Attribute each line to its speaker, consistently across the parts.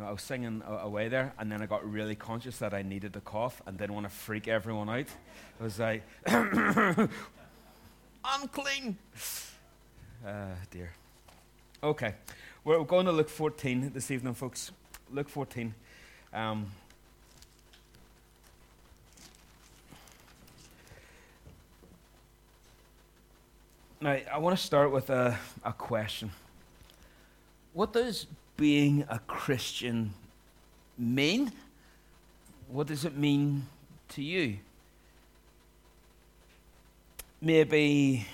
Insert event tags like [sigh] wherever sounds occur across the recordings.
Speaker 1: know, I was singing away there, and then I got really conscious that I needed to cough and didn't want to freak everyone out. I was like, [coughs] unclean. Uh, dear. Okay, we're going to Luke 14 this evening, folks. Luke 14. Um, now, I want to start with a, a question. What does being a Christian mean? What does it mean to you? Maybe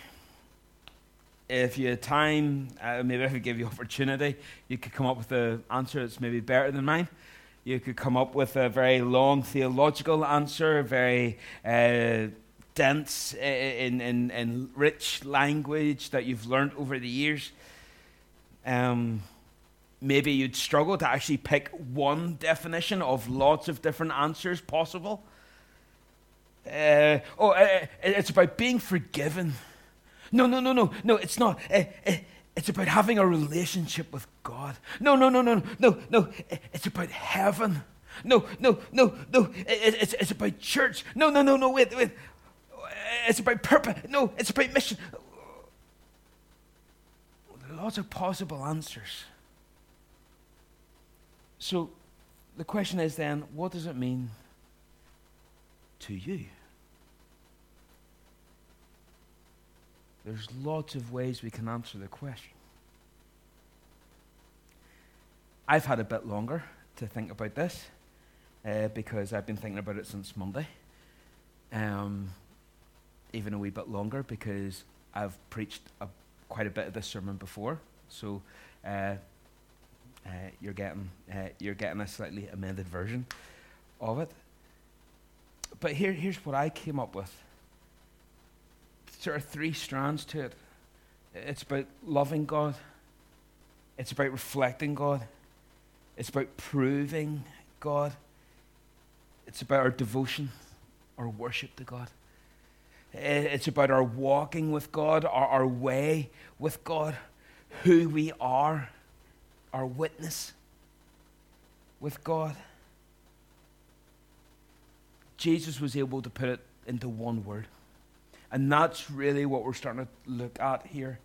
Speaker 1: if you had time, uh, maybe if I give you opportunity, you could come up with an answer that's maybe better than mine. You could come up with a very long theological answer, very uh, dense in, in, in rich language that you've learned over the years. Um, maybe you'd struggle to actually pick one definition of lots of different answers possible. Uh, oh, uh, it's about being forgiven. No, no, no, no, no, it's not. Uh, uh, it's about having a relationship with God. No, no, no, no, no, no. It's about heaven. No, no, no, no. It's, it's about church. No, no, no, no. Wait, wait. It's about purpose. No, it's about mission. Lots of possible answers. So the question is then, what does it mean to you? There's lots of ways we can answer the question. I've had a bit longer to think about this uh, because I've been thinking about it since Monday. Um, even a wee bit longer because I've preached a, quite a bit of this sermon before. So uh, uh, you're getting uh, you're getting a slightly amended version of it. But here, here's what I came up with. There are three strands to it. It's about loving God. It's about reflecting God. It's about proving God. It's about our devotion, our worship to God. It's about our walking with God, our, our way with God, who we are our witness with God. Jesus was able to put it into one word. And that's really what we're starting to look at here.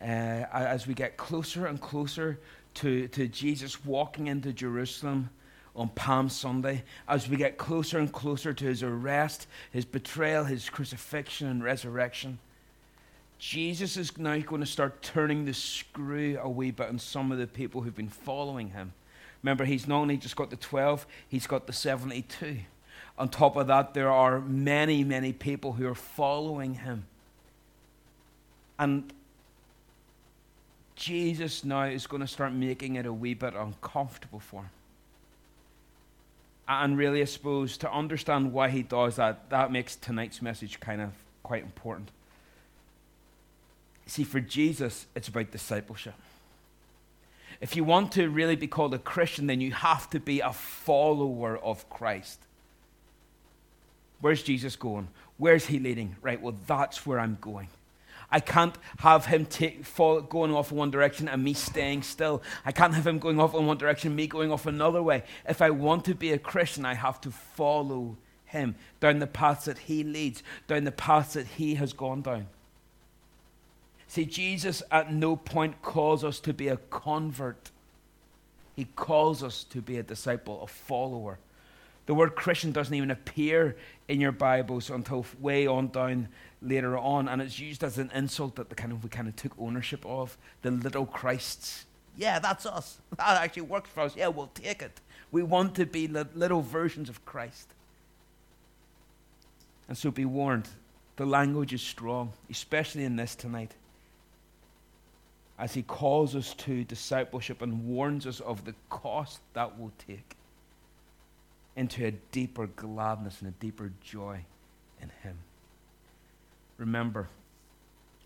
Speaker 1: Uh, as we get closer and closer to, to Jesus walking into Jerusalem on Palm Sunday, as we get closer and closer to his arrest, his betrayal, his crucifixion, and resurrection, Jesus is now going to start turning the screw a wee bit on some of the people who've been following him. Remember, he's not only just got the 12, he's got the 72. On top of that, there are many, many people who are following him. And Jesus now is going to start making it a wee bit uncomfortable for him. And really, I suppose, to understand why he does that, that makes tonight's message kind of quite important. See, for Jesus, it's about discipleship. If you want to really be called a Christian, then you have to be a follower of Christ. Where's Jesus going? Where's he leading? Right, well, that's where I'm going. I can't have him take, fall, going off in one direction and me staying still. I can't have him going off in one direction and me going off another way. If I want to be a Christian, I have to follow him down the paths that he leads, down the paths that he has gone down. See, Jesus at no point calls us to be a convert, He calls us to be a disciple, a follower. The word Christian doesn't even appear in your Bibles until way on down later on, and it's used as an insult that the kind of, we kind of took ownership of the little Christs. Yeah, that's us. [laughs] That actually works for us. Yeah, we'll take it. We want to be little versions of Christ. And so be warned the language is strong, especially in this tonight as he calls us to discipleship and warns us of the cost that will take into a deeper gladness and a deeper joy in him. Remember,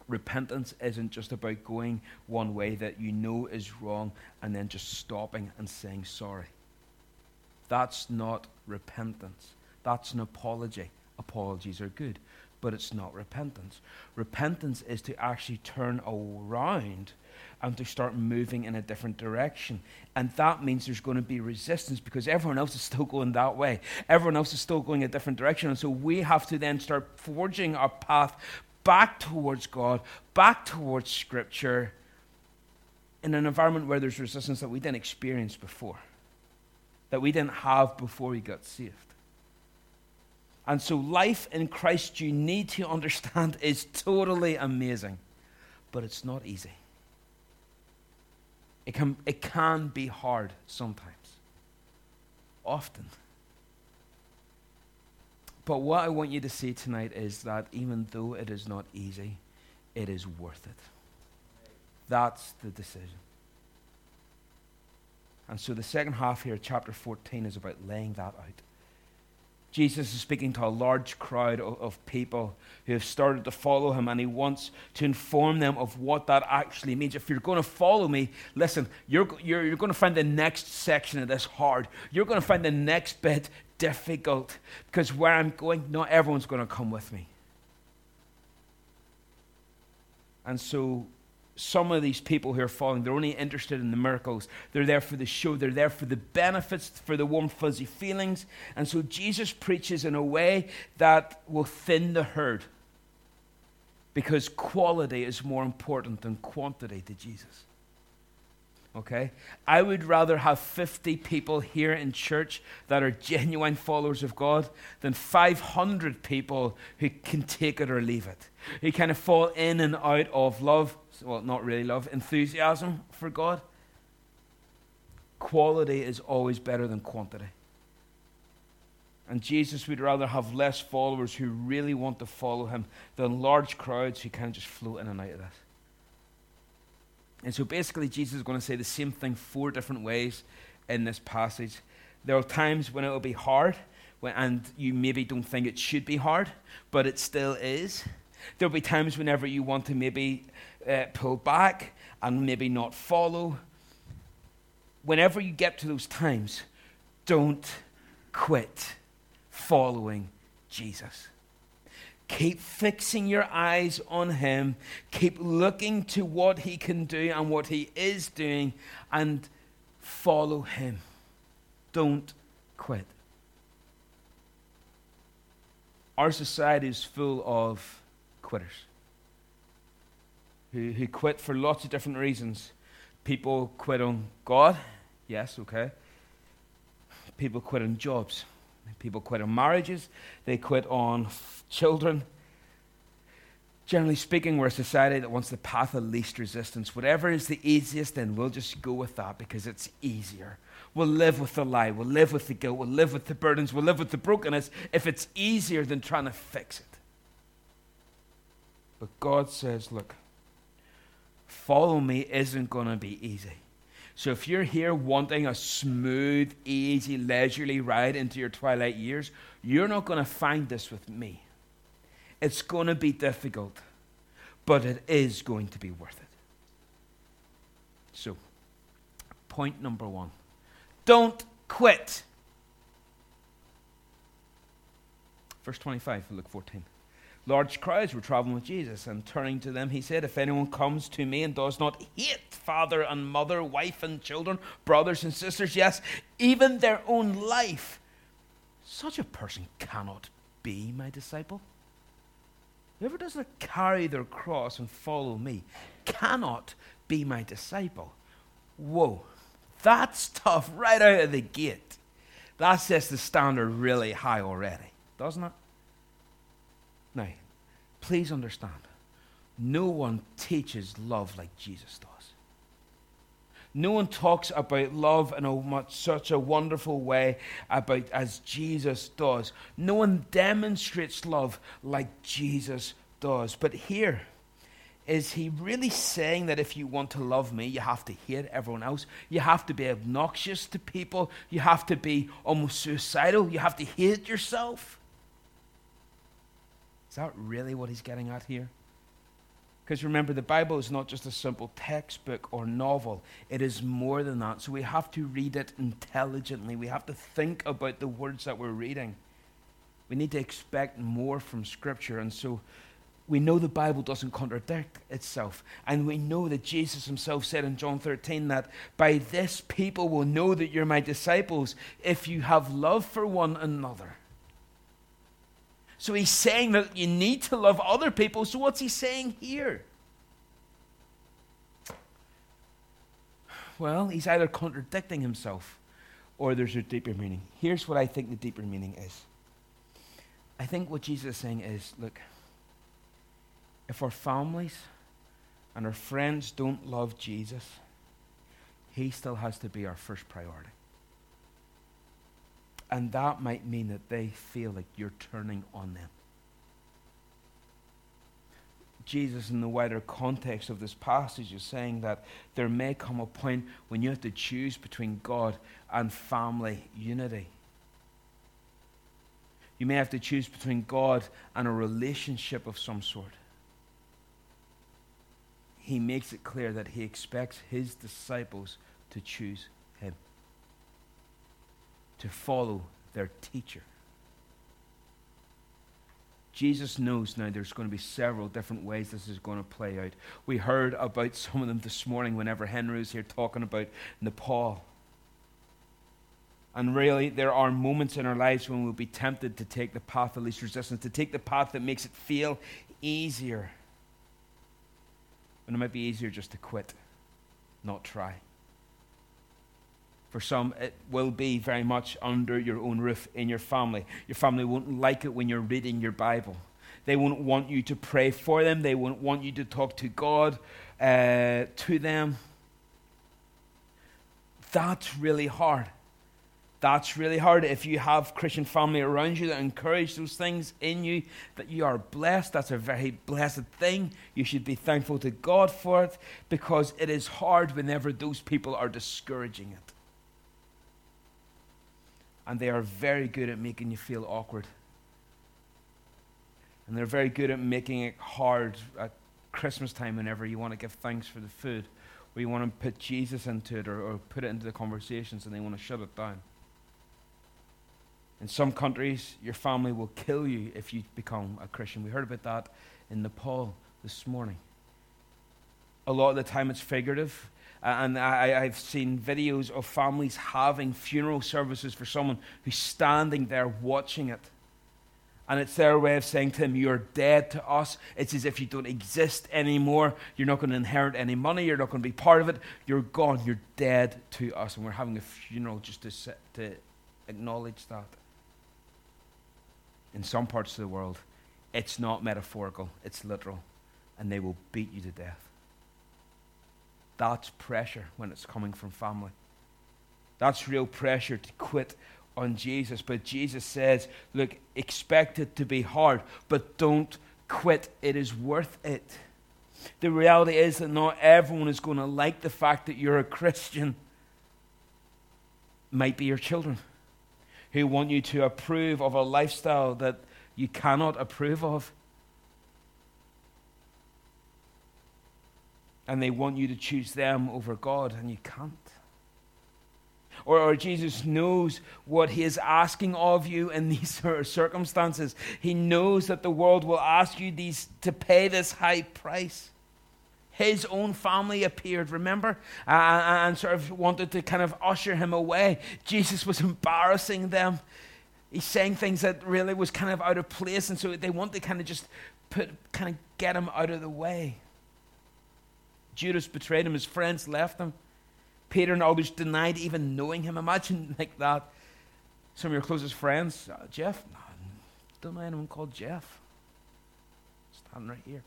Speaker 1: repentance isn't just about going one way that you know is wrong and then just stopping and saying sorry. That's not repentance. That's an apology. Apologies are good. but it's not repentance. Repentance is to actually turn around and to start moving in a different direction. And that means there's going to be resistance because everyone else is still going that way. Everyone else is still going a different direction. And so we have to then start forging our path back towards God, back towards Scripture, in an environment where there's resistance that we didn't experience before, that we didn't have before we got saved. And so, life in Christ, you need to understand, is totally amazing, but it's not easy. It can, it can be hard sometimes, often. But what I want you to see tonight is that even though it is not easy, it is worth it. That's the decision. And so the second half here, chapter 14, is about laying that out. Jesus is speaking to a large crowd of, people who have started to follow him, and he wants to inform them of what that actually means. If you're going to follow me, listen, you're, you're, you're going to find the next section of this hard. You're going to find the next bit difficult because where I'm going, not everyone's going to come with me. And so some of these people who are following, they're only interested in the miracles. They're there for the show, they're there for the benefits, for the warm, fuzzy feelings. And so Jesus preaches in a way that will thin the herd because quality is more important than quantity to Jesus. Okay? I would rather have 50 people here in church that are genuine followers of God than 500 people who can take it or leave it. Who kind of fall in and out of love well, not really love, enthusiasm for God. Quality is always better than quantity. And Jesus would rather have less followers who really want to follow him than large crowds who can just float in and out of this. And so basically, Jesus is going to say the same thing four different ways in this passage. There are times when it will be hard, and you maybe don't think it should be hard, but it still is. There'll be times whenever you want to maybe uh, pull back and maybe not follow. Whenever you get to those times, don't quit following Jesus. Keep fixing your eyes on Him. Keep looking to what He can do and what He is doing and follow Him. Don't quit. Our society is full of quitters who, who quit for lots of different reasons. People quit on God, yes, okay. People quit on jobs. People quit on marriages. They quit on children. Generally speaking, we're a society that wants the path of least resistance. Whatever is the easiest, then we'll just go with that because it's easier. We'll live with the lie. We'll live with the guilt. We'll live with the burdens. We'll live with the brokenness if it's easier than trying to fix it. But God says, look, follow me isn't going to be easy. So if you're here wanting a smooth, easy, leisurely ride into your twilight years, you're not going to find this with me. It's going to be difficult, but it is going to be worth it. So, point number one don't quit. Verse 25, Luke 14. Large crowds were traveling with Jesus, and turning to them, he said, If anyone comes to me and does not hate father and mother, wife and children, brothers and sisters, yes, even their own life, such a person cannot be my disciple. Whoever does not carry their cross and follow me cannot be my disciple. Whoa, that's tough right out of the gate. That sets the standard really high already, doesn't it? Please understand, no one teaches love like Jesus does. No one talks about love in a such a wonderful way about as Jesus does. No one demonstrates love like Jesus does. But here, is he really saying that if you want to love me, you have to hate everyone else? You have to be obnoxious to people? You have to be almost suicidal? You have to hate yourself? Is that really what he's getting at here? Because remember, the Bible is not just a simple textbook or novel, it is more than that. So we have to read it intelligently. We have to think about the words that we're reading. We need to expect more from Scripture. And so we know the Bible doesn't contradict itself. And we know that Jesus himself said in John 13 that by this people will know that you're my disciples if you have love for one another. So he's saying that you need to love other people. So what's he saying here? Well, he's either contradicting himself or there's a deeper meaning. Here's what I think the deeper meaning is. I think what Jesus is saying is look, if our families and our friends don't love Jesus, he still has to be our first priority. And that might mean that they feel like you're turning on them. Jesus, in the wider context of this passage, is saying that there may come a point when you have to choose between God and family unity. You may have to choose between God and a relationship of some sort he makes it clear that he expects his disciples to choose to follow their teacher. Jesus knows now there's going to be several different ways this is going to play out. We heard about [laughs] some of them this morning whenever Henry was here talking about Nepal. And really, there are moments in our lives when we'll be tempted to take the path of least resistance, to take the path that makes it feel easier. And it might be easier just to quit, not try. For some, it will be very much under your own roof in your family. Your family won't like it when you're reading your Bible. They won't want you to pray for them. They won't want you to talk to God uh, to them. That's really hard. That's really hard. If you have Christian family around you that encourage those things in you, that you are blessed, that's a very blessed thing. You should be thankful to God for it because it is hard whenever those people are discouraging it. And they are very good at making you feel awkward. And they're very good at making it hard at Christmas time whenever you want to give thanks for the food, or you want to put Jesus into it or, or put it into the conversations and they want to shut it down. In some countries, your family will kill you if you become a Christian. We heard about that in Nepal this morning. A lot of the time, it's figurative. Uh, and I, have seen videos of families having funeral services for someone who's standing there watching it. And it's their way of saying to them, You're dead to us. It's as if you don't exist anymore. You're not going to inherit any money. You're not going to be part of it. You're gone. You're dead to us. And we're having a funeral just to, to acknowledge that in some parts of the world, it's not metaphorical, it's literal, and they will beat you to death. That's pressure when it's coming from family. That's real pressure to quit on Jesus. But Jesus says, look, expect it to be hard, but don't quit. It is worth it. The reality is that not everyone is going to like the fact that you're a Christian. Might be your children who want you to approve of a lifestyle that you cannot approve of. And they want you to choose them over God, and you can't. Or, or, Jesus knows what He is asking of you in [laughs] these circumstances. He knows that the world will ask you these, to pay this high price his own family appeared, remember? Uh, and sort of wanted to kind of usher him away. Jesus was [laughs] embarrassing them. He's saying things that really was kind of out of place, and so they want to kind of just put, kind of get him out of the way. Judas betrayed him, his friends left him. Peter and others denied even knowing him. Imagine [laughs] like that. Some of your closest friends, uh, Jeff, no, don't know anyone called Jeff. Standing right here.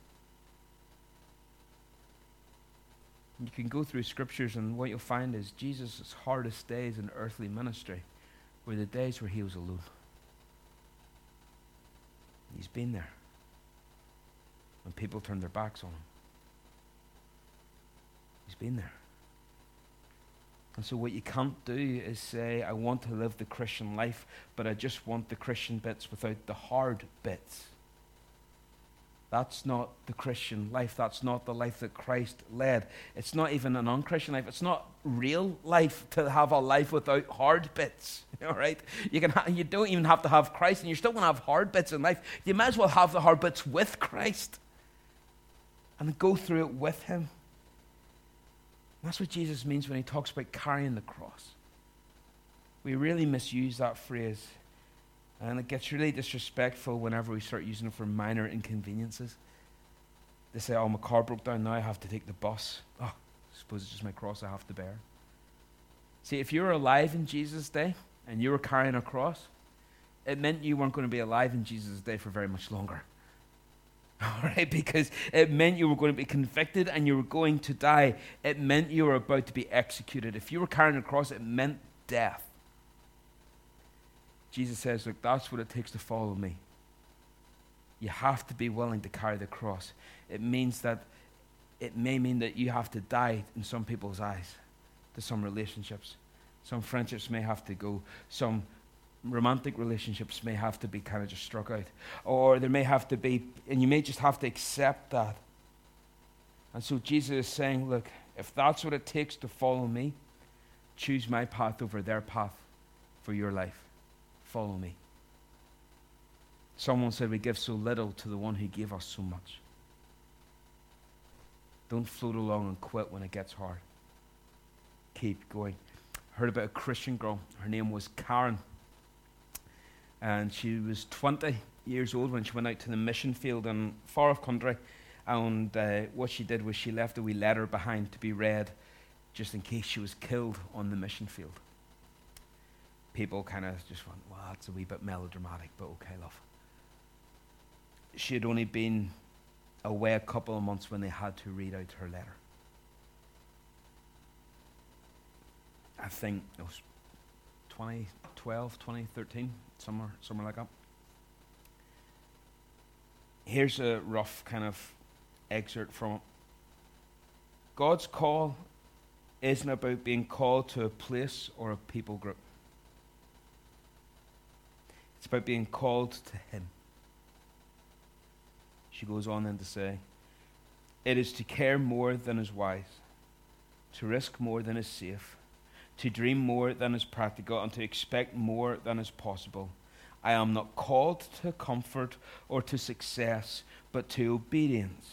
Speaker 1: You can go through scriptures, and what you'll find is Jesus' hardest days in earthly ministry were the days where he was alone. He's been there when people turned their backs on him. He's been there. And so, what you can't do is say, I want to live the Christian life, but I just want the Christian bits without the hard bits. That's not the Christian life. That's not the life that Christ led. It's not even an unchristian life. It's not real life to have a life without hard bits. [laughs] All right? You, can ha- you don't even have to have Christ, and you're still going to have hard bits in life. You might as well have the hard bits with Christ and go through it with Him. That's what Jesus means when He talks about carrying the cross. We really misuse that phrase and it gets really disrespectful whenever we start using it for minor inconveniences. They say, oh, my car broke down now, I have to take the bus. Oh, I suppose it's just my cross I have to bear. See, if you were alive in Jesus' day and you were carrying a cross, it meant you weren't going to be alive in Jesus' day for very much longer. [laughs] All right, because it meant you were going to be convicted and you were going to die. It meant you were about to be executed. If you were carrying a cross, it meant death. Jesus says, Look, that's what it takes to follow me. You have to be willing to carry the cross. It means that it may mean that you have to die in some people's eyes to some relationships. Some friendships may have to go. Some romantic relationships may have to be kind of just struck out. Or there may have to be, and you may just have to accept that. And so Jesus is saying, look, if that's what it takes to follow me, choose my path over their path for your life. Follow me. Someone said we give so little to the one who gave us so much. Don't float along and quit when it gets hard. Keep going. I Heard about a Christian girl. Her name was Karen. And she was 20 years old when she went out to the mission field in far off country. And uh, what she did was she left a wee letter behind to be read just in case she was killed on the mission field people kind of just went, well, that's a wee bit melodramatic, but okay, love. She had only been away a couple of months when they had to read out her letter. I think it was 2012, 2013, somewhere, somewhere like that. Here's a rough kind of excerpt from it. God's call isn't about being called to a place or a people group. It's about being called to Him. She goes on then to say, It is to care more than is wise, to risk more than is safe, to dream more than is practical, and to expect more than is possible. I am not called to comfort or to success, but to obedience.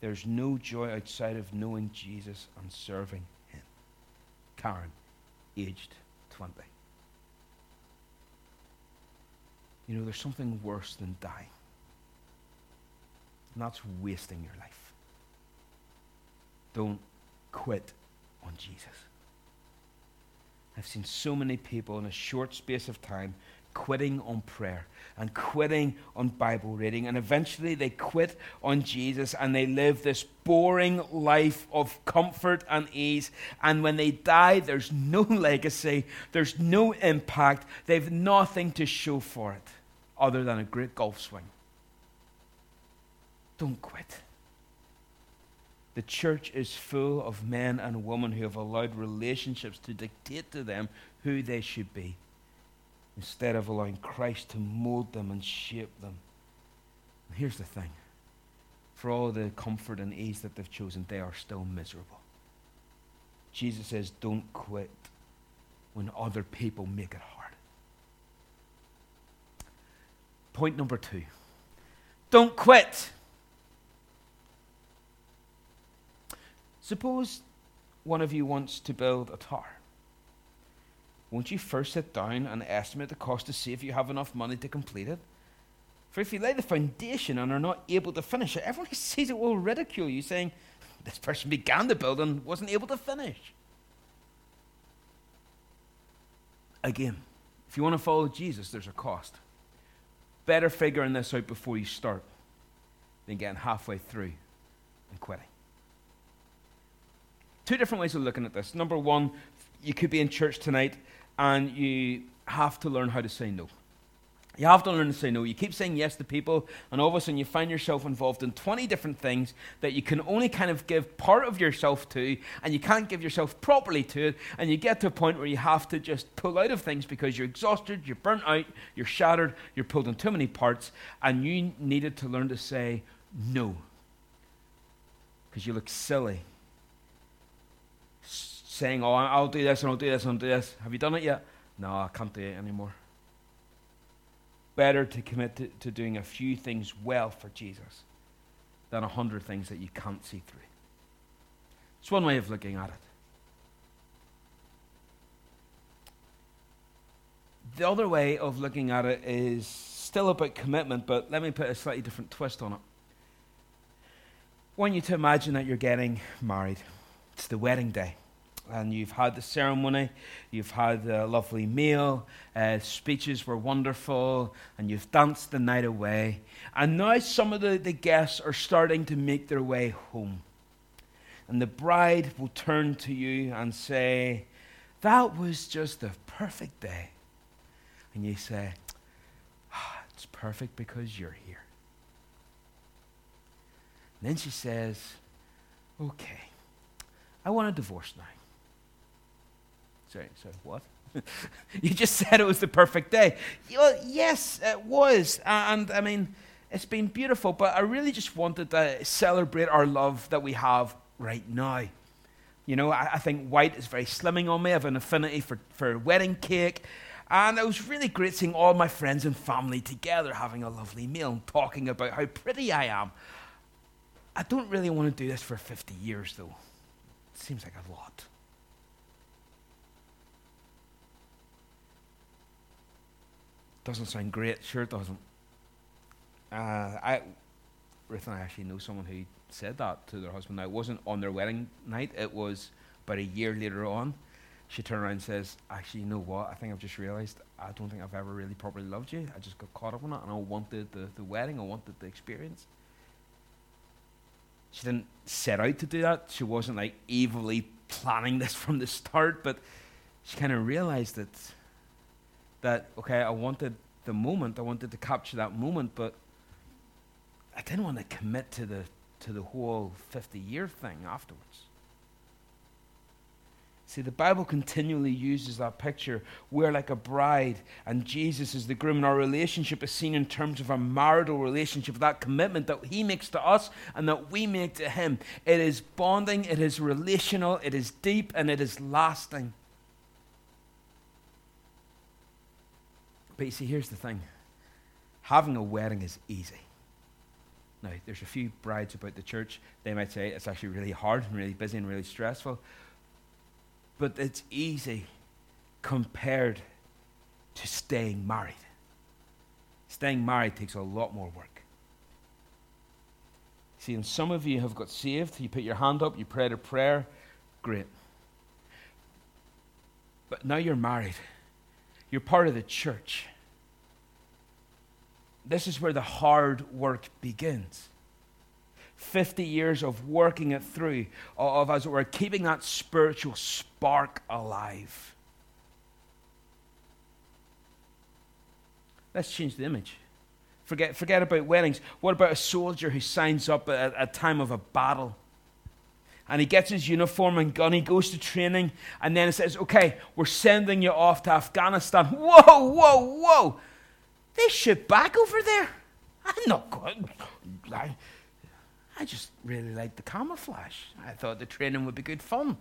Speaker 1: There's no joy outside of knowing Jesus and serving Him. Karen, aged 20. You know, there's something worse than dying. And that's wasting your life. Don't quit on Jesus. I've seen so many people in a short space of time quitting on prayer and quitting on Bible reading. And eventually they quit on Jesus and they live this boring life of comfort and ease. And when they die, there's no [laughs] legacy, there's no impact, they've nothing to show for it other than a great golf swing. Don't quit. The church is full of men and women who have allowed relationships to dictate to them who they should be instead of allowing Christ to mold them and shape them. And here's the thing for all the comfort and ease that they've chosen, they are still miserable. Jesus says, Don't quit when other people make it hard. Point number two don't quit. Suppose one of you wants to build a tower. Won't you first sit down and estimate the cost to see if you have enough money to complete it? For if you lay the foundation and are not able to finish it, everyone who [laughs] sees it will ridicule you, saying, This person began the building and wasn't able to finish. Again, if you want to follow Jesus, there's a cost. Better figuring this out before you start than getting halfway through and quitting. Two different ways of looking at this. Number one, you could be in church tonight and you have to learn how to say no. You have to learn to say no. You keep saying yes to people, and all of a sudden you find yourself involved in 20 different things that you can only kind of give part of yourself to, and you can't give yourself properly to it. And you get to a point where you have to just pull out of things because you're exhausted, you're burnt out, you're shattered, you're pulled in too many parts, and you needed to learn to say No. Because you look silly. Saying, oh, I'll do this and I'll do this and I'll do this. Have you done it yet? No, I can't do it anymore. Better to commit to, to doing a few things well for Jesus than a hundred things that you can't see through. It's one way of looking at it. The other way of looking at it is still about commitment, but let me put a slightly different twist on it. I want you to imagine that you're getting married. It's the wedding day. And you've had the ceremony, you've had a lovely meal, uh, speeches were wonderful, and you've danced the night away. And now some of the, the guests are starting to make their way home. And the bride will turn to you and say, That was just the perfect day. And you say, oh, It's perfect because you're here. And then she says, Okay, I want a divorce now. Sorry, sorry, what? [laughs] you just said it was the perfect day. Well, yes, it was. And I mean, it's been beautiful, but I really just wanted to celebrate our love that we have right now. You know, I, I think white is very slimming on me. I have an affinity for, for wedding cake. And it was really great seeing all my friends and family together having a lovely meal and talking about how pretty I am. I don't really want to do this for 50 years, though. It seems like a lot. Doesn't sound great. Sure, it doesn't. Uh, I, Ruth and I actually know someone who said that to their husband. Now, it wasn't on their wedding night, it was about a year later on. She turned around and says, Actually, you know what? I think I've just realized I don't think I've ever really properly loved you. I just got caught up in it and I wanted the, the wedding, I wanted the experience. She didn't set out to do that. She wasn't like evilly planning this [laughs] from the start, but she kind of realized that that okay, I wanted the moment, I wanted to capture that moment, but I didn't want to commit to the to the whole 50 year thing afterwards. See, the Bible continually uses that picture. We're like a bride, and Jesus is the groom, and our relationship is seen in terms of a marital relationship, that commitment that He makes to us and that we make to Him. It is bonding, it is relational, it is deep, and it is lasting. But you see, here's the thing having a wedding is easy. Now, there's a few brides about the church. They might say it's actually really hard and really busy and really stressful but it's easy compared to staying married. Staying married takes a lot more work. See, and some of you have got saved, you put your hand up, you prayed a prayer, great. But now you're married, you're part of the church. This is where the hard work begins. 50 years of working it through, of, as it were, keeping that spiritual spark alive. Let's change the image. Forget, forget about weddings. What about a soldier who signs up at a time of a battle? And he gets his uniform and gun, he goes to training, and then it says, Okay, we're sending you off to Afghanistan. Whoa, whoa, whoa! They shoot back over there. I'm not going. I I just really liked the camouflage. I thought the training would be good fun.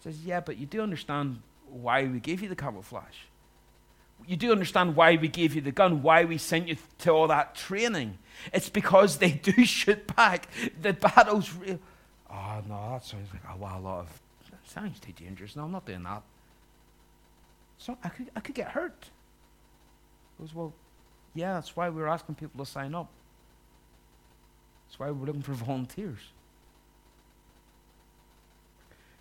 Speaker 1: Says, Yeah, but you do understand why we gave you the camouflage. You do understand why we gave you the gun, why we sent you to all that training. It's because they do [laughs] shoot back. The battle's real. Oh, no, that sounds like a, a lot of. That sounds too dangerous. No, I'm not doing that. So I could, I could get hurt. Goes, Well, yeah, that's why we're asking people to sign up. That's why we're looking for [laughs] volunteers.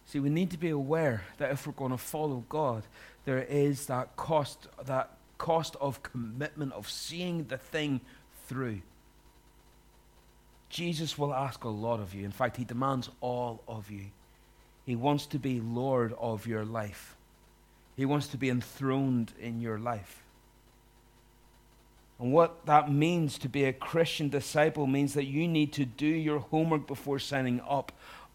Speaker 1: See, we need to be aware that if we're going to follow God, there is that cost, that cost of commitment, of seeing the thing through. Jesus will ask a lot of you. In fact, he demands all of you. He wants to be Lord of your life. He wants to be enthroned in your life. And what that means to be a Christian disciple means that you need to do your homework before signing up.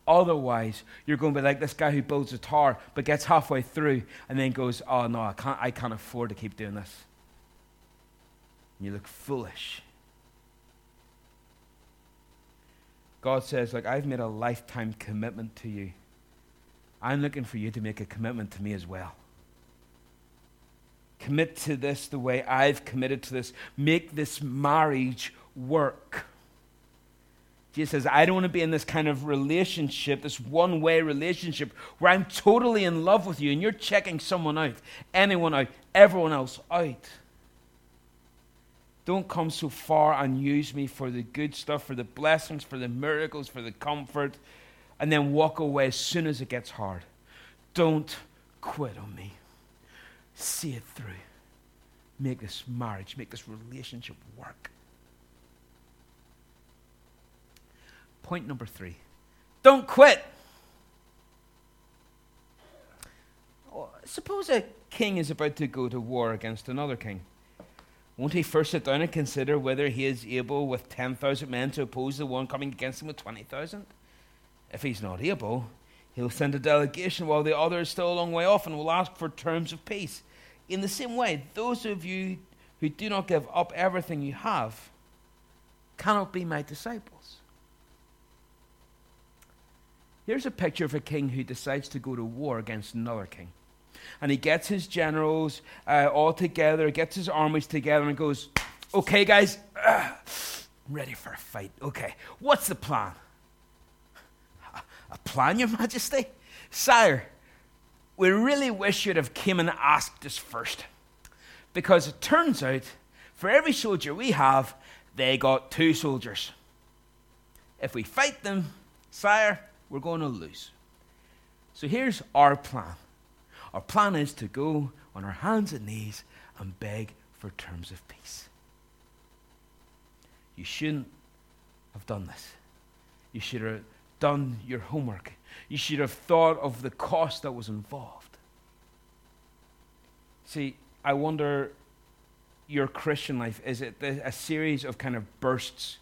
Speaker 1: Otherwise, you're going to be like this guy who builds a tower but gets halfway through and then goes, Oh no, I can't, I can't afford to keep doing this. And you look foolish. God says, Like, I've made a lifetime commitment to you. I'm looking for you to make a commitment to me as well. Commit to this the way I've committed to this. Make this marriage work. Jesus says, I don't want to be in this kind of relationship, this one way relationship, where I'm totally in love with you and you're checking someone out, anyone out, everyone else out. Don't come so far and use me for the good stuff, for the blessings, for the miracles, for the comfort, and then walk away as soon as it gets hard. Don't quit on me. See it through. Make this marriage, make this relationship work. Point number three don't quit. Oh, suppose a king is about to go to war against another king. Won't he first sit down and consider whether he is able with 10,000 men to oppose the one coming against him with 20,000? If he's not able, he'll send a delegation while the other is still a long way off and will ask for terms of peace. In the same way, those of you who do not give up everything you have cannot be my disciples. Here's a picture of a king who decides to go to war against another king. And he gets his generals uh, all together, gets his armies together, and goes, Okay, guys, [clears throat] uh, ready for a fight. Okay, what's the plan? A plan, Your Majesty? Sire, we really wish you'd have came and asked us first. Because it turns out, for every soldier we have, they got two soldiers. If we fight them, sire, we're going to lose. So here's our plan. Our plan is to go on our hands and knees and beg for terms of peace. You shouldn't have done this. You should have done your homework. You should have thought of the cost that was involved. See, I wonder your Christian life is it a series of kind of bursts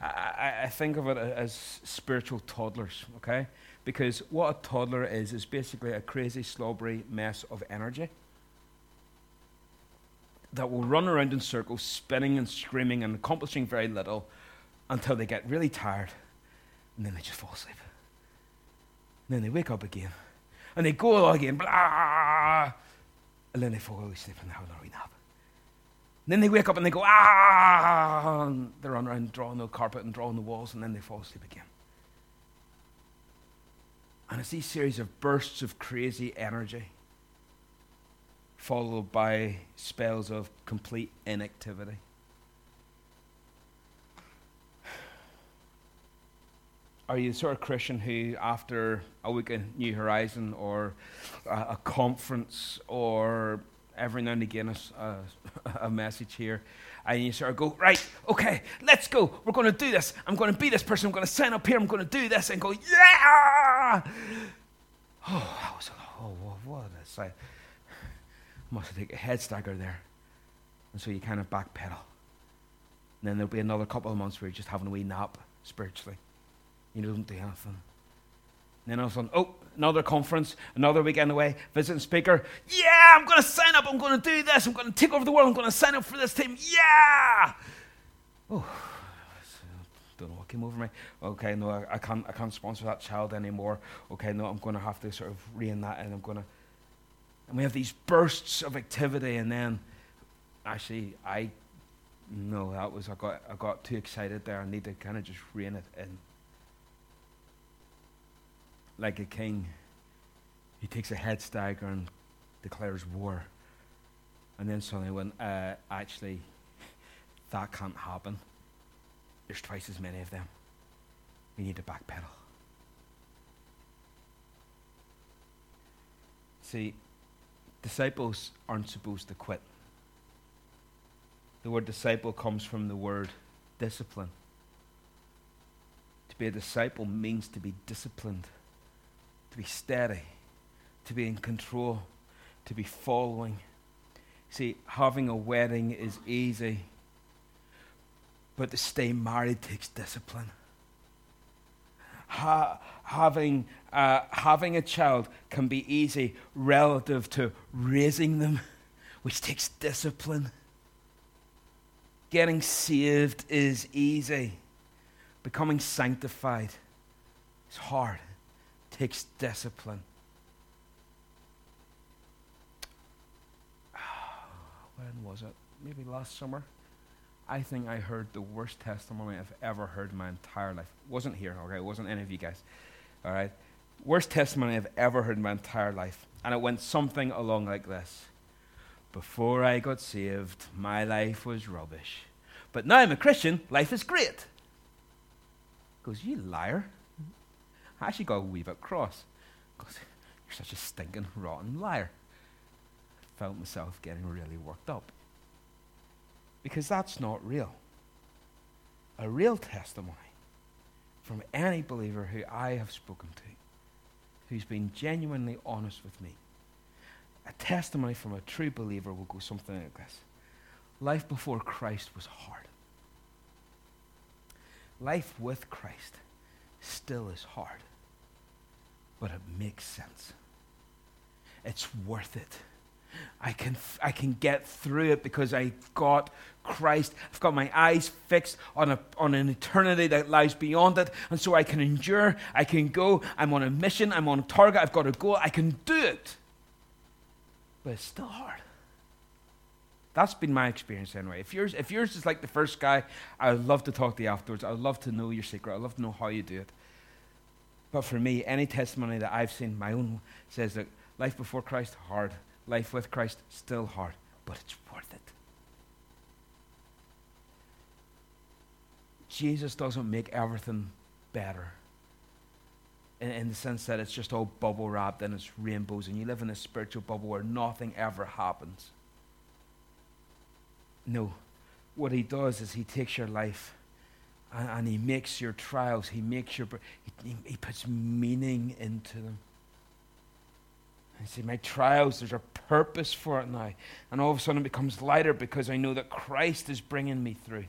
Speaker 1: I, I think of it as spiritual toddlers, okay? Because what a toddler is, is basically a crazy, slobbery mess of energy that will run around in circles, spinning and screaming and accomplishing very little until they get really tired and then they just fall asleep. And then they wake up again and they go again, blah, and then they fall asleep and they have a wee nap then they wake up and they go, ah! And they run around drawing the carpet and drawing the walls, and then they fall asleep again. And it's these series of bursts of crazy energy, followed by spells of complete inactivity. Are you the sort of Christian who, after a week in New Horizon or a, a conference or every now and again a, a, [laughs] a, message here, and you sort of go, right, okay, let's go. We're going to do this. I'm going to be this person. I'm going to sign up here. I'm going to do this, and go, yeah. Oh, that was oh, what a sight. Must have taken a head stagger there, and so you kind of backpedal. And then there'll be another couple of months where you're just having a wee nap spiritually. You don't do anything. And then of a sudden, oh, another conference, another weekend away, visiting speaker. Yeah, I'm going to sign up. I'm going to do this. I'm going to take over the world. I'm going to sign up for this team. Yeah. Oh, don't know what came over me. Okay, no, I, I, can't. I can't sponsor that child anymore. Okay, no, I'm going to have to sort of rein that in. I'm going to. And we have these bursts of activity, and then, actually, I, no, that was I got I got too excited there. I need to kind of just rein it in like a king. He takes a head stagger and declares war. And then suddenly, when uh, actually that can't happen, there's twice as many of them. We need to backpedal. See, disciples aren't supposed to quit. The word disciple comes from the word discipline. To be a disciple means to be disciplined to be steady, to be in control, to be following. See, having a wedding is easy, but to stay married takes discipline. Ha- having, uh, having a child can be easy relative to raising them, which takes discipline. Getting saved is easy, Becoming sanctified is hard, takes discipline. [sighs] When was it? Maybe last summer. I think I heard the worst testimony I've ever heard in my entire life. Wasn't here, okay? It wasn't any of you guys. All right? Worst testimony I've ever heard in my entire life. And it went something along like this Before I got saved, my life was rubbish. But now I'm a Christian, life is great. Goes, You liar. I actually got a wee bit cross. Goes, You're such a stinking, rotten liar. I felt myself getting really worked up. Because that's not real. A real testimony from any believer who I have spoken to, who's been genuinely honest with me. A testimony from a true believer will go something like this Life before Christ was hard. Life with Christ still is hard, but it makes sense. It's worth it. I can, I can get through it because I got Christ. I've got my eyes fixed on, a, on an eternity that lies beyond it. And so I can endure. I can go. I'm on a mission. I'm on a target. I've got a goal. I can do it. But it's still hard. That's been my experience anyway. If yours, if yours is like the first guy, I would love to talk to you afterwards. I would love to know your secret. I'd love to know how you do it. But for me, any testimony that I've seen, my own, says that life before Christ, hard. Life with Christ, still hard. But it's worth it. Jesus doesn't make everything better. In, in, the sense that it's just all bubble wrapped and it's rainbows, and you live in a spiritual bubble where nothing ever happens. No. What he does is he takes your life and, and he makes your trials, he makes your, he, he puts meaning into them. And see, my trials, there's a purpose for it now. And all of a sudden it becomes lighter because I know that Christ is bringing me through.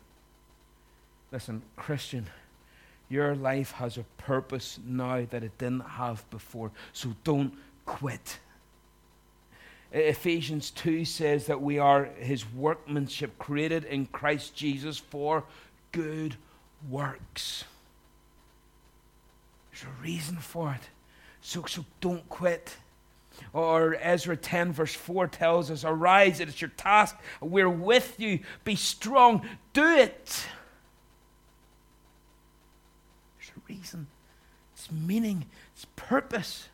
Speaker 1: Listen, Christian, your life has a purpose now that it didn't have before. So don't quit. Ephesians 2 says that we are his workmanship created in Christ Jesus for good works. There's a reason for it. So, so don't quit. Or Ezra 10, verse 4 tells us, Arise, it is your task. We're with you. Be strong. Do it. There's a reason, it's meaning, it's purpose.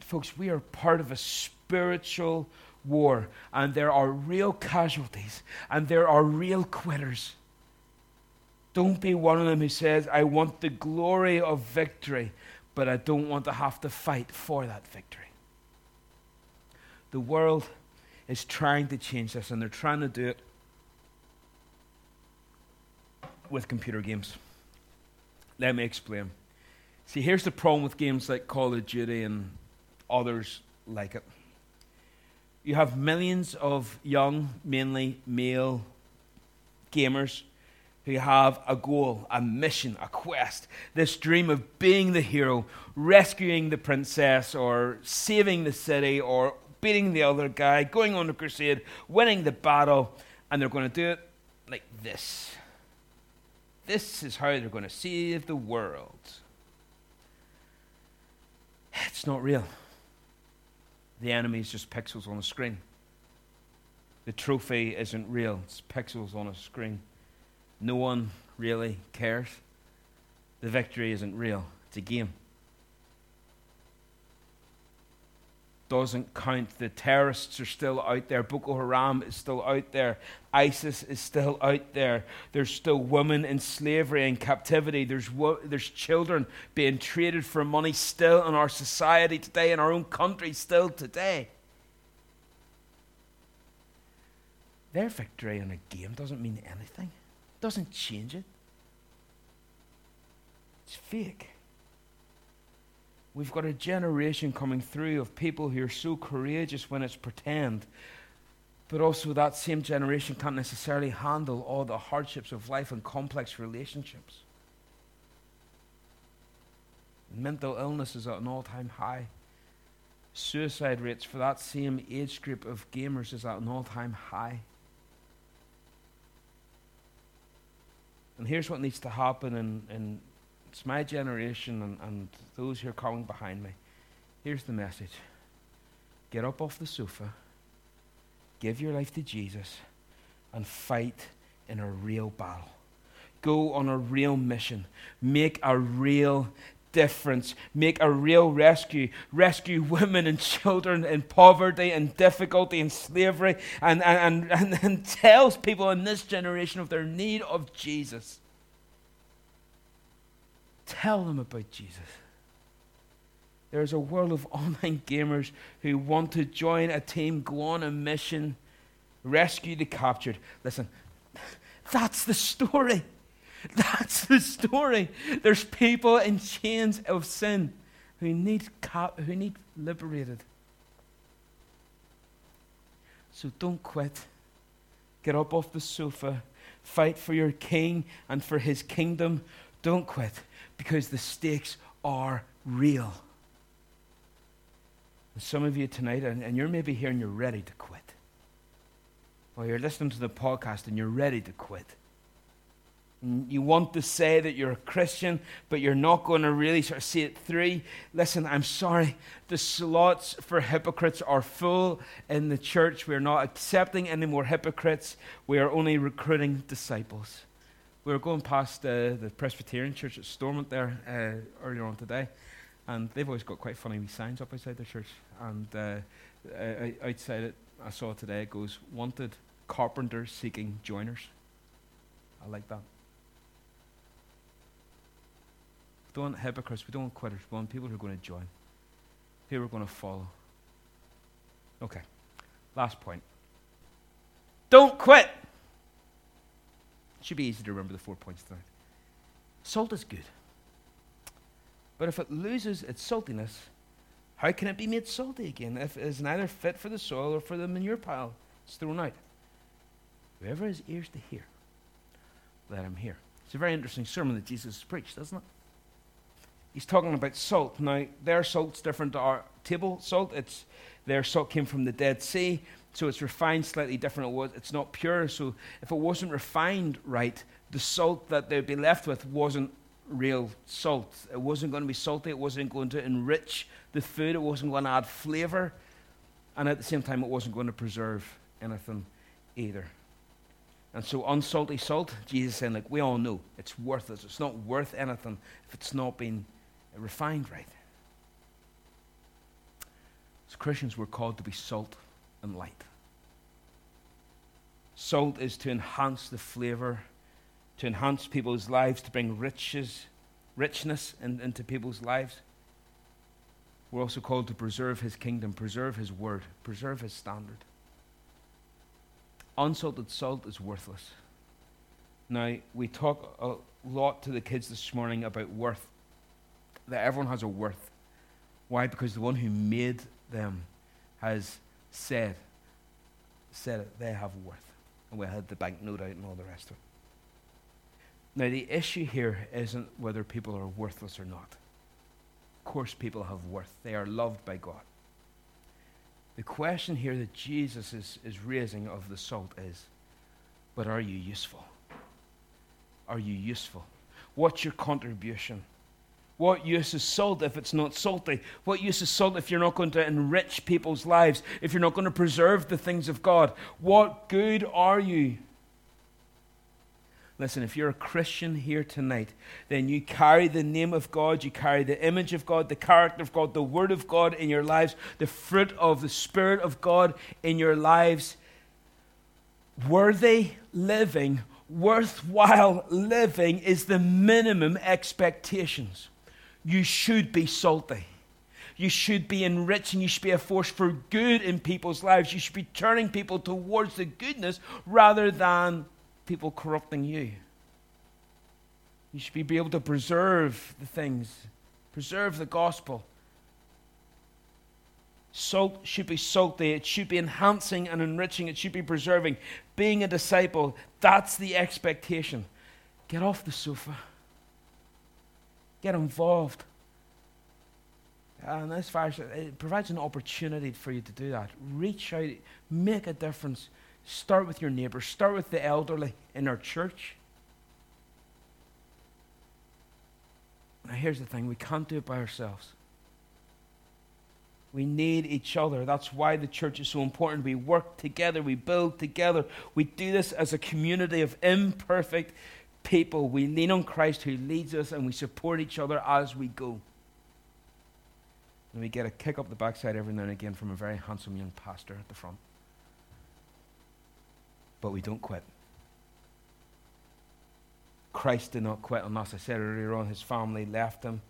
Speaker 1: Folks, we are part of a spiritual war, and there are real casualties, and there are real quitters. Don't be one of them who says, I want the glory of victory, but I don't want to have to fight for that victory. The world is trying to change this, and they're trying to do it with computer games. Let me explain. See, here's the problem with games like Call of Duty and others like it. You have millions of young, mainly male gamers who have a goal, a mission, a quest, this dream of being the hero, rescuing the princess, or saving the city, or beating the other guy, going on a crusade, winning the battle, and they're going to do it like this. This is how they're going to save the world. It's not real. The enemy is just pixels on a screen. The trophy isn't real, it's pixels on a screen. No one really cares. The victory isn't real, it's a game. doesn't count. The terrorists are still out there. Boko Haram is still out there. ISIS is still out there. There's still women in slavery and captivity. There's, wo- there's children being traded for money still in our society today, in our own country still today. Their victory in a game doesn't mean anything, doesn't change it. It's fake. We've got a generation coming through of people who are so courageous when it's pretend, but also that same generation can't necessarily handle all the hardships of life and complex relationships. Mental illness is at an all time high. Suicide rates for that same age group of gamers is at an all time high. And here's what needs to happen, and, and it's my generation and, and those who are coming behind me. Here's the message get up off the sofa, give your life to Jesus, and fight in a real battle. Go on a real mission. Make a real difference. Make a real rescue. Rescue [laughs] women and children in poverty and difficulty and slavery. And, and, [laughs] and, and tells people in this generation of their need of Jesus. Tell them about Jesus. There's a world of [laughs] online gamers who want to join a team, go on a mission, rescue the captured. Listen, that's the story. [laughs] That's the story. There's people in chains of sin who need, cap- who need liberated. So don't quit. Get up off the sofa. Fight for your king and for his kingdom. Don't quit because the stakes are real. And some of you tonight, and, and you're maybe here and you're ready to quit. Or you're listening to the podcast and you're ready to quit. You want to say that you're a Christian, but you're not going to really sort of see it through. Listen, I'm sorry. The slots for hypocrites are full in the church. We're not accepting any more hypocrites. We are only recruiting disciples. We were going past uh, the Presbyterian church at Stormont there uh, earlier on today, and they've always got quite funny signs up outside their church. And uh, outside it, I saw today, it goes, Wanted carpenters seeking joiners. I like that. We don't want hypocrites. We don't want quitters. We want people who are going to join, who are going to follow. Okay, last point. Don't quit. It should be easy to remember the four points tonight. Salt is good. But if it loses its saltiness, how can it be made salty again if it is neither fit for the soil or for the manure pile? It's thrown out. Whoever has ears to hear, let him hear. It's a very interesting sermon that Jesus preached, doesn't it? He's talking about salt. Now, their salt's different to our table salt. It's their salt came from the Dead Sea, so it's refined slightly different. It was, it's not pure, so if it wasn't refined right, the salt that they'd be left with wasn't real salt. It wasn't going to be salty. It wasn't going to enrich the food. It wasn't going to add flavor, and at the same time, it wasn't going to preserve anything either. And so, unsalty salt, Jesus saying, like we all know, it's worthless. It's not worth anything if it's not been refined right. As Christians, we're called to be salt and light. Salt is to enhance the flavor, to enhance people's lives, to bring riches, richness in, into people's lives. We're also called to preserve his kingdom, preserve his word, preserve his standard. Unsalted salt is worthless. Now, we talk a lot to the kids this morning about worth that everyone has a worth. Why? Because the one who made them has said, said it, they have worth. And we had the banknote out and all the rest of it. Now, the issue here isn't whether people are worthless or not. Of course, people have worth, they are loved by God. The question here that Jesus is, is raising of the salt is but are you useful? Are you useful? What's your contribution? What use is salt if it's not salty? What use is salt if you're not going to enrich people's lives, if you're not going to preserve the things of God? What good are you? Listen, if you're a Christian here tonight, then you carry the name of God, you carry the image of God, the character of God, the Word of God in your lives, the fruit of the Spirit of God in your lives. Worthy living, worthwhile living is the minimum expectations you should be salty. You should be enriching. You should be a force for good in people's lives. You should be turning people towards the goodness rather than people corrupting you. You should be able to preserve the things, preserve the gospel. Salt should be salty. It should be enhancing and enriching. It should be preserving. Being a disciple, that's the expectation. Get off the sofa. Get involved. And as far as it provides an opportunity for you to do that, reach out, make a difference. Start with your neighbors, start with the elderly in our church. Now, here's the thing we can't do it by ourselves. We need each other. That's why the church is so important. We work together, we build together. We do this as a community of imperfect people. We lean on Christ who leads us, and we support each other as we go. And we get a kick up the backside every now and again from a very handsome young pastor at the front. But we don't quit. Christ did not quit us. I said earlier on, his family left him,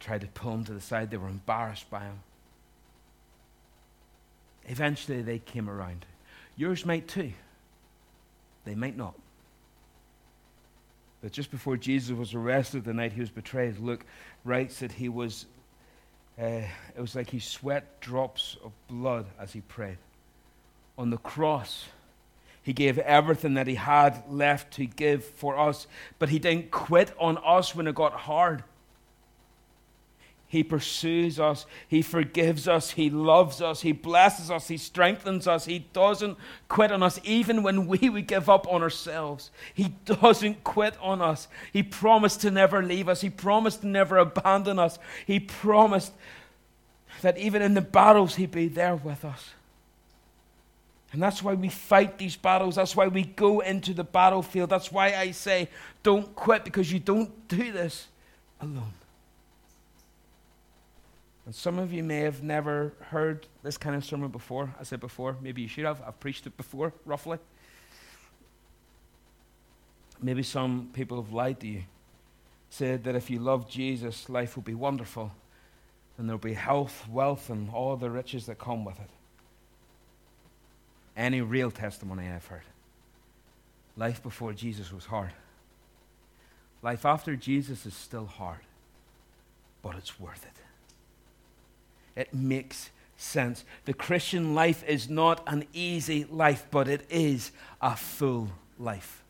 Speaker 1: tried to pull him to the side. They were embarrassed by him. Eventually, they came around. Yours might too. They might not. But just before Jesus was arrested the night he was betrayed, Luke writes that he was, uh, it was like he sweat drops of blood as he prayed. On the cross, he gave everything that he had left to give for us, but he didn't quit on us when it got hard. He pursues us. He forgives us. He loves us. He blesses us. He strengthens us. He doesn't quit on us, even when we would give up on ourselves. He doesn't quit on us. He promised to never leave us. He promised to never abandon us. He promised that even in the battles, He'd be there with us. And that's why we fight these battles. That's why we go into the battlefield. That's why I say, don't quit, because you don't do this alone. And some of you may have never heard this kind of sermon before. I said before, maybe you should have. I've preached it before, roughly. Maybe some people have lied to you, said that if you love Jesus, life will be wonderful, and there'll be health, wealth, and all the riches that come with it. Any real testimony I've heard. Life before Jesus was hard. Life after Jesus is still hard, but it's worth it. It makes sense. The Christian life is not an easy life, but it is a full life.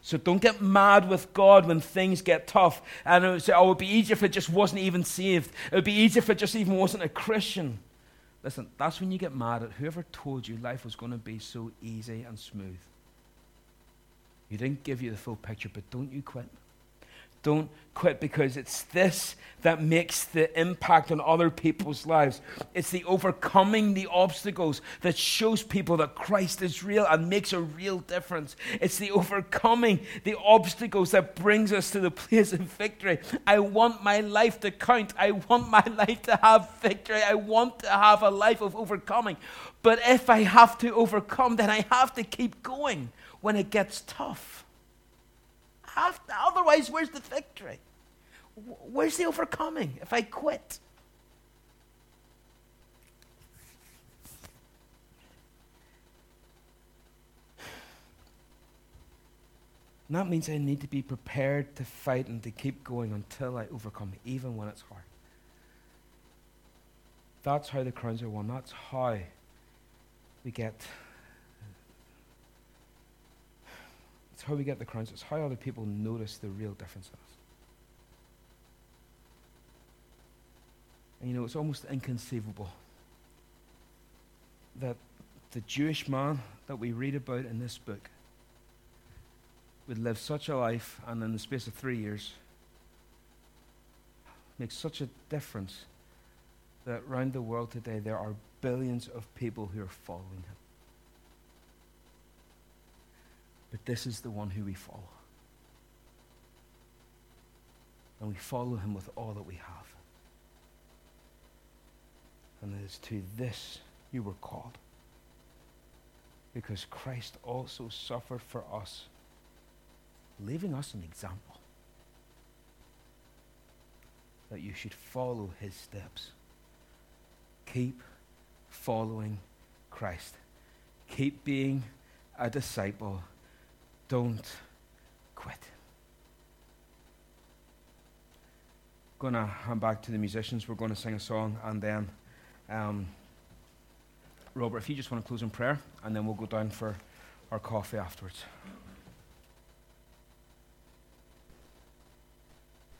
Speaker 1: So don't get mad with God when things get tough. And it would say, oh, it would be easier if it just wasn't even saved. It would be easier if it just even wasn't a Christian. Listen, that's when you get mad at whoever told you life was going to be so easy and smooth. You didn't give you the full picture, but don't you quit. Don't quit because it's this that makes the impact on other people's lives. It's the overcoming the obstacles that shows people that Christ is real and makes a real difference. It's the overcoming the obstacles that brings us to the place of victory. I want my life to count. I want my life to have victory. I want to have a life of overcoming. But if I have to overcome, then I have to keep going when it gets tough have to. Otherwise, where's the victory? Where's the overcoming if I quit? And [sighs] that means I need to be prepared to fight and to keep going until I overcome, even when it's hard. That's how the crowns are won. That's how we get It's how we get the crowns. It's how other people notice the real difference in us. And you know, it's almost inconceivable that the Jewish man that we read about in this book would live such a life and in the space of three years make such a difference that around the world today there are billions of people who are following him. But this is the one who we follow. And we follow him with all that we have. And it is to this you were called. Because Christ also suffered for us, leaving us an example that you should follow his steps. Keep following Christ. Keep being a disciple don't quit. To hand back to the musicians. We're going to sing a song, and then, um, Robert, if you just want to close in prayer, and then we'll go down for our coffee afterwards.